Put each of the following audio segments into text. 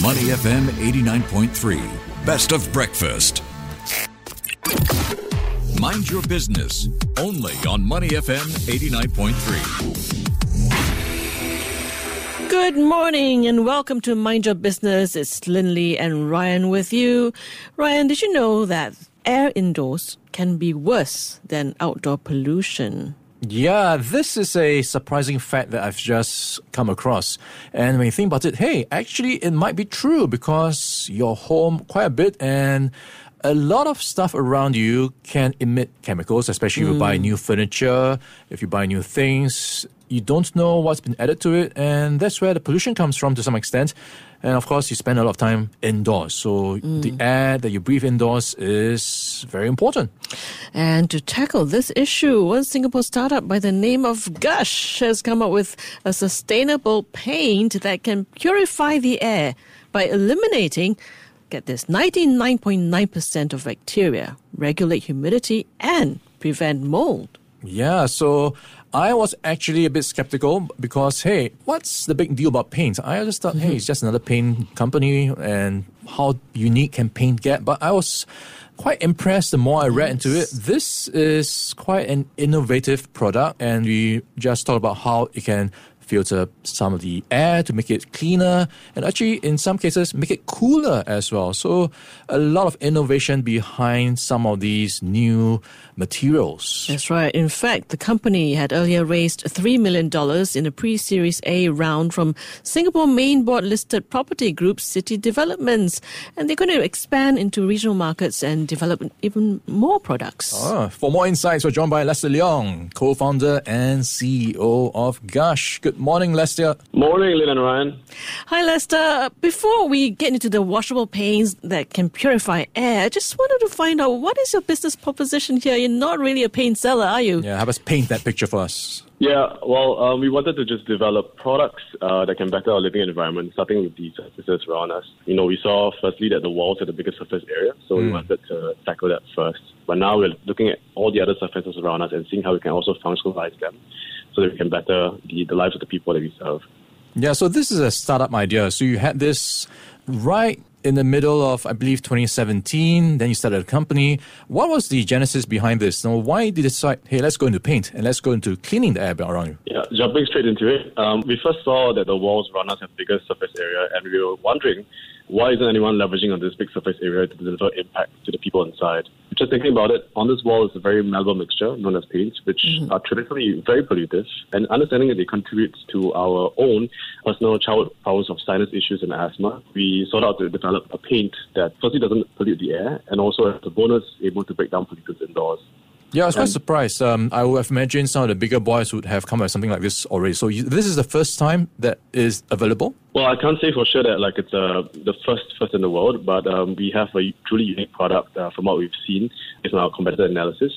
Money FM 89.3. Best of breakfast. Mind your business. Only on Money FM 89.3. Good morning and welcome to Mind Your Business. It's Lynlee and Ryan with you. Ryan, did you know that air indoors can be worse than outdoor pollution? Yeah, this is a surprising fact that I've just come across. And when you think about it, hey, actually, it might be true because you're home quite a bit and a lot of stuff around you can emit chemicals, especially if you buy mm. new furniture, if you buy new things. You don't know what's been added to it, and that's where the pollution comes from to some extent. And of course, you spend a lot of time indoors. So the mm. air that you breathe indoors is very important. And to tackle this issue, one Singapore startup by the name of Gush has come up with a sustainable paint that can purify the air by eliminating, get this, 99.9% of bacteria, regulate humidity, and prevent mold. Yeah, so I was actually a bit skeptical because, hey, what's the big deal about paint? I just thought, hey, it's mm-hmm. just another paint company and how unique can paint get? But I was quite impressed the more I read into it. This is quite an innovative product, and we just talked about how it can filter some of the air to make it cleaner and actually in some cases make it cooler as well so a lot of innovation behind some of these new materials That's right. In fact, the company had earlier raised $3 million in a pre Series A round from Singapore main board listed property group City Developments. And they're going to expand into regional markets and develop even more products. Ah, for more insights, we're joined by Lester Leong, co-founder and CEO of Gush. Good morning, Lester. Morning, Lynn and Ryan. Hi, Lester. Before we get into the washable paints that can purify air, I just wanted to find out what is your business proposition here? You're not really a paint seller, are you? Yeah, have us paint that picture for us. Yeah, well, um, we wanted to just develop products uh, that can better our living environment, starting with the surfaces around us. You know, we saw firstly that the walls are the biggest surface area, so we wanted to tackle that first. But now we're looking at all the other surfaces around us and seeing how we can also functionalize them so that we can better the, the lives of the people that we serve. Yeah, so this is a startup idea. So you had this right in the middle of, I believe, 2017. Then you started a company. What was the genesis behind this? Now, why did you decide, hey, let's go into paint and let's go into cleaning the air around you? Yeah, jumping straight into it, um, we first saw that the walls around us have bigger surface area, and we were wondering why isn't anyone leveraging on this big surface area to deliver impact to the people inside? Just thinking about it, on this wall is a very malleable mixture known as paints, which mm-hmm. are traditionally very pollutive, and understanding that they contribute to our own personal childhood problems of sinus issues and asthma, we sought out to develop a paint that firstly doesn't pollute the air, and also as a bonus able to break down pollutants indoors. Yeah, I was quite surprised. Um, I would have imagined some of the bigger boys would have come up with something like this already. So you, this is the first time that is available? Well, I can't say for sure that like it's uh, the first first in the world, but um, we have a truly unique product uh, from what we've seen in our competitor analysis,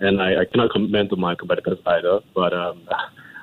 and I, I cannot comment to my competitors either. But um,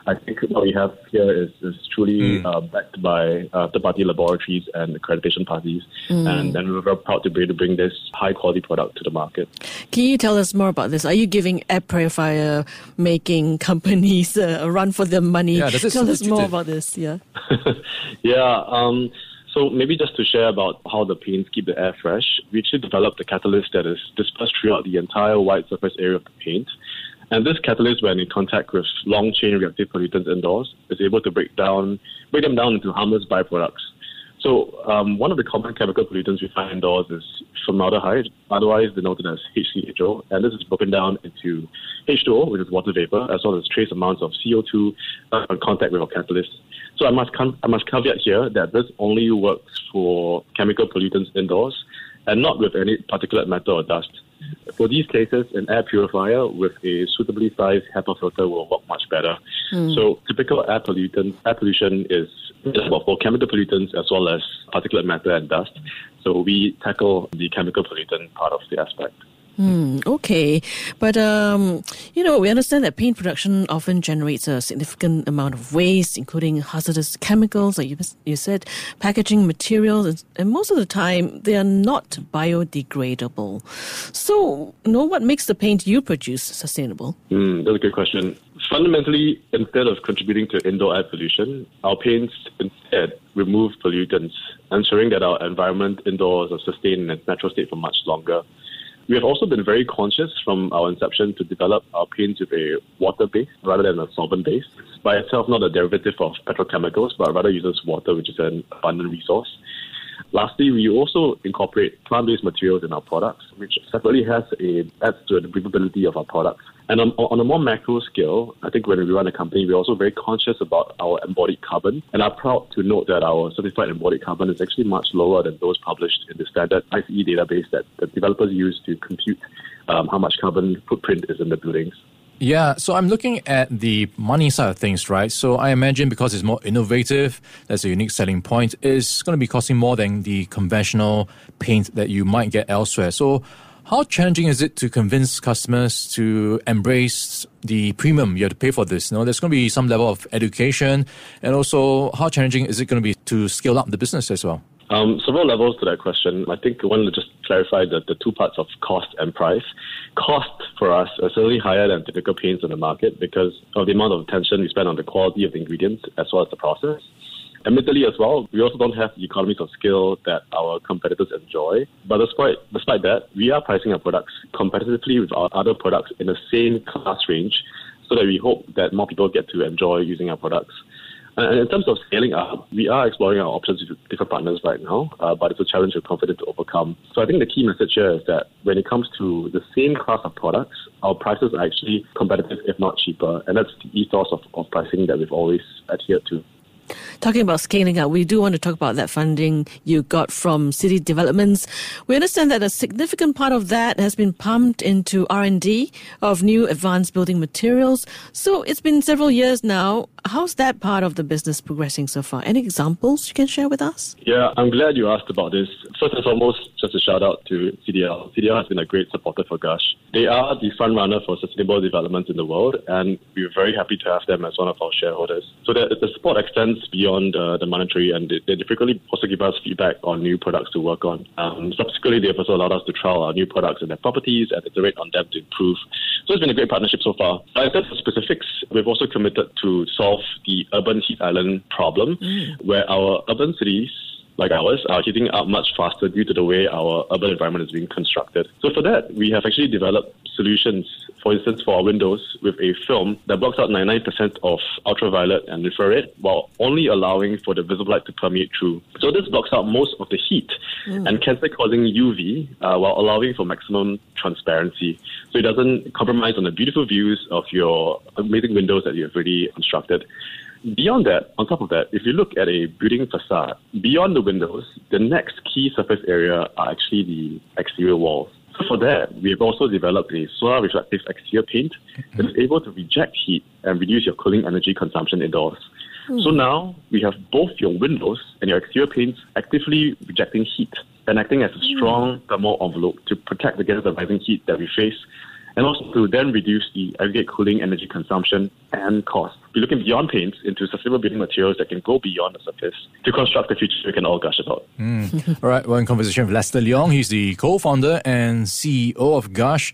I think what we have here is, is truly uh, backed by uh, third-party laboratories and accreditation parties, and, and we're very proud to be able to bring this high-quality product to the market. Can you tell us more about this? Are you giving air purifier making companies uh, a run for their money? Yeah, does it tell us suit more about this. Yeah. yeah. Um, so maybe just to share about how the paints keep the air fresh, we actually developed a catalyst that is dispersed throughout the entire white surface area of the paint. And this catalyst, when in contact with long chain reactive pollutants indoors, is able to break down, break them down into harmless byproducts. So um, one of the common chemical pollutants we find indoors is formaldehyde, otherwise denoted as HCHO, and this is broken down into H2O, which is water vapor, as well as trace amounts of CO2 uh, in contact with our catalyst. So I must com- I must caveat here that this only works for chemical pollutants indoors, and not with any particulate matter or dust. For these cases, an air purifier with a suitably sized HEPA filter will work much better. Hmm. So typical air pollutant, air pollution is well, for chemical pollutants as well as particulate matter and dust. So we tackle the chemical pollutant part of the aspect. Hmm, okay. But, um, you know, we understand that paint production often generates a significant amount of waste, including hazardous chemicals, like you, you said, packaging materials, and, and most of the time they are not biodegradable. So, you know, what makes the paint you produce sustainable? Mm, that's a good question. Fundamentally, instead of contributing to indoor air pollution, our paints instead remove pollutants, ensuring that our environment indoors are sustained in its natural state for much longer. We have also been very conscious from our inception to develop our paints with a water base rather than a solvent base. By itself, not a derivative of petrochemicals, but rather uses water, which is an abundant resource. Lastly, we also incorporate plant-based materials in our products, which separately has a adds to the breathability of our products. And on, on a more macro scale, I think when we run a company, we're also very conscious about our embodied carbon and are proud to note that our certified embodied carbon is actually much lower than those published in the standard ICE database that, that developers use to compute um, how much carbon footprint is in the buildings. Yeah, so I'm looking at the money side of things, right? So I imagine because it's more innovative, that's a unique selling point, it's going to be costing more than the conventional paint that you might get elsewhere. So how challenging is it to convince customers to embrace the premium you have to pay for this? You know, there's going to be some level of education, and also how challenging is it going to be to scale up the business as well? Um, several levels to that question. I think I want to just clarify the, the two parts of cost and price. Cost for us is certainly higher than typical paints in the market because of the amount of attention we spend on the quality of the ingredients as well as the process. Admittedly, as well, we also don't have the economies of scale that our competitors enjoy. But despite, despite that, we are pricing our products competitively with our other products in the same class range so that we hope that more people get to enjoy using our products. And in terms of scaling up, we are exploring our options with different partners right now, uh, but it's a challenge we're confident to overcome. So I think the key message here is that when it comes to the same class of products, our prices are actually competitive, if not cheaper. And that's the ethos of, of pricing that we've always adhered to. Talking about scaling up, we do want to talk about that funding you got from city developments. We understand that a significant part of that has been pumped into R&D of new advanced building materials. So it's been several years now. How's that part of the business progressing so far? Any examples you can share with us? Yeah, I'm glad you asked about this. First and foremost, just a shout out to CDL. CDL has been a great supporter for Gush. They are the front runner for sustainable development in the world, and we're very happy to have them as one of our shareholders. So the, the support extends beyond uh, the monetary, and they, they frequently also give us feedback on new products to work on. Um, subsequently, they've also allowed us to trial our new products in their properties and iterate on them to improve. So it's been a great partnership so far. In terms of specifics, we've also committed to solve the urban heat island problem, mm. where our urban cities like ours are heating up much faster due to the way our urban environment is being constructed. So for that, we have actually developed solutions, for instance, for our windows with a film that blocks out 99% of ultraviolet and infrared while only allowing for the visible light to permeate through. So this blocks out most of the heat mm. and cancer causing UV uh, while allowing for maximum transparency. So it doesn't compromise on the beautiful views of your amazing windows that you have already constructed. Beyond that, on top of that, if you look at a building facade, beyond the windows, the next key surface area are actually the exterior walls. So for that, we have also developed a solar reflective exterior paint that is able to reject heat and reduce your cooling energy consumption indoors. So hmm. now we have both your windows and your exterior paints actively rejecting heat and acting as a hmm. strong thermal envelope to protect against the rising heat that we face and also to then reduce the aggregate cooling energy consumption and cost. We're looking beyond paints into sustainable building materials that can go beyond the surface to construct the future we can all gush about. Mm. all right, we're in conversation with Lester Leong. He's the co-founder and CEO of Gush.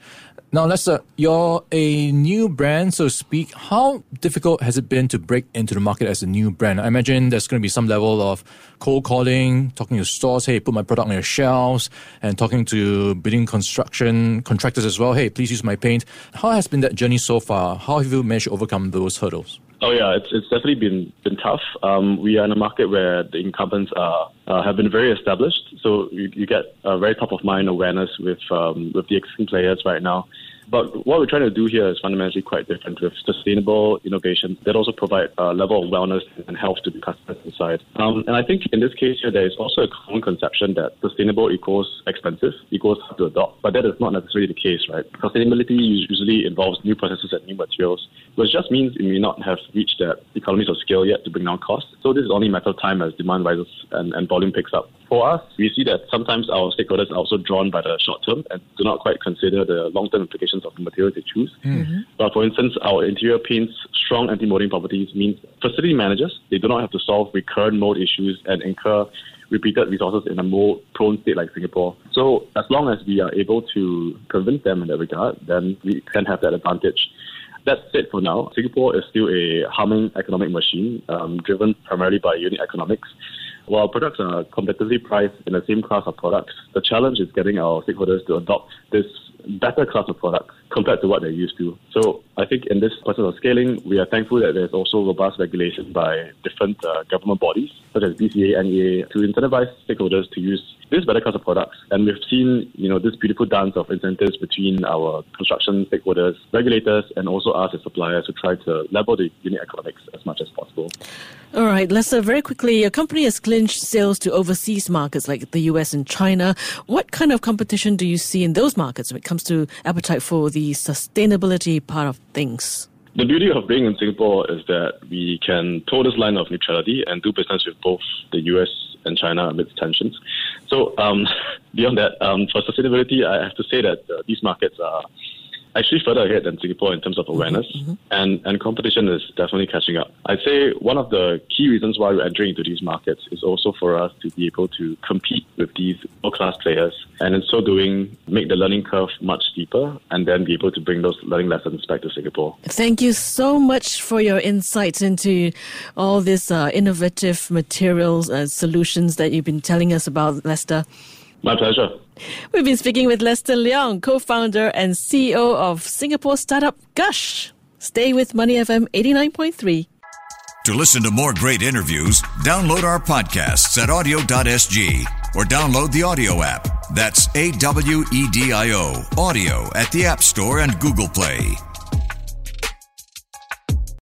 Now, Lester, you're a new brand, so to speak. How difficult has it been to break into the market as a new brand? I imagine there's going to be some level of cold calling, talking to stores, hey, put my product on your shelves, and talking to building construction contractors as well, hey, please use my paint. How has been that journey so far? How have you managed to overcome those hurdles? Oh yeah, it's it's definitely been been tough. Um, we are in a market where the incumbents are uh, have been very established, so you, you get a very top of mind awareness with um, with the existing players right now. But what we're trying to do here is fundamentally quite different with sustainable innovations that also provide a level of wellness and health to the customers inside. Um, and I think in this case here, there is also a common conception that sustainable equals expensive, equals hard to adopt. But that is not necessarily the case, right? Sustainability usually involves new processes and new materials, which just means it may not have reached that economies of scale yet to bring down costs. So this is only a matter of time as demand rises and, and volume picks up. For us, we see that sometimes our stakeholders are also drawn by the short term and do not quite consider the long term implications of the materials they choose. Mm-hmm. But for instance, our interior paint's strong anti-molding properties means facility managers, they do not have to solve recurrent mold issues and incur repeated resources in a mold prone state like Singapore. So as long as we are able to convince them in that regard, then we can have that advantage. That's it for now, Singapore is still a humming economic machine, um, driven primarily by unit economics. While products are competitively priced in the same class of products, the challenge is getting our stakeholders to adopt this better class of products compared to what they're used to. So I think in this process of scaling, we are thankful that there's also robust regulation by different uh, government bodies, such as BCA, NEA, to incentivize stakeholders to use this better class of products. And we've seen, you know, this beautiful dance of incentives between our construction stakeholders, regulators, and also us as suppliers to try to level the unit economics as much as possible. All right, Lester, very quickly, your company has clinched sales to overseas markets like the US and China. What kind of competition do you see in those markets when it comes to appetite for the sustainability part of things? The beauty of being in Singapore is that we can toe this line of neutrality and do business with both the US and China amidst tensions. So, um, beyond that, um, for sustainability, I have to say that uh, these markets are actually further ahead than Singapore in terms of awareness, mm-hmm. and, and competition is definitely catching up. I'd say one of the key reasons why we're entering into these markets is also for us to be able to compete with these world class players, and in so doing, make the learning curve much steeper, and then be able to bring those learning lessons back to Singapore. Thank you so much for your insights into all these uh, innovative materials and solutions that you've been telling us about, Lester. My pleasure. We've been speaking with Lester Leong, co founder and CEO of Singapore startup Gush. Stay with Money FM 89.3. To listen to more great interviews, download our podcasts at awedio.sg or download the AWEDIO app. That's A W E D I O, AWEDIO at the App Store and Google Play.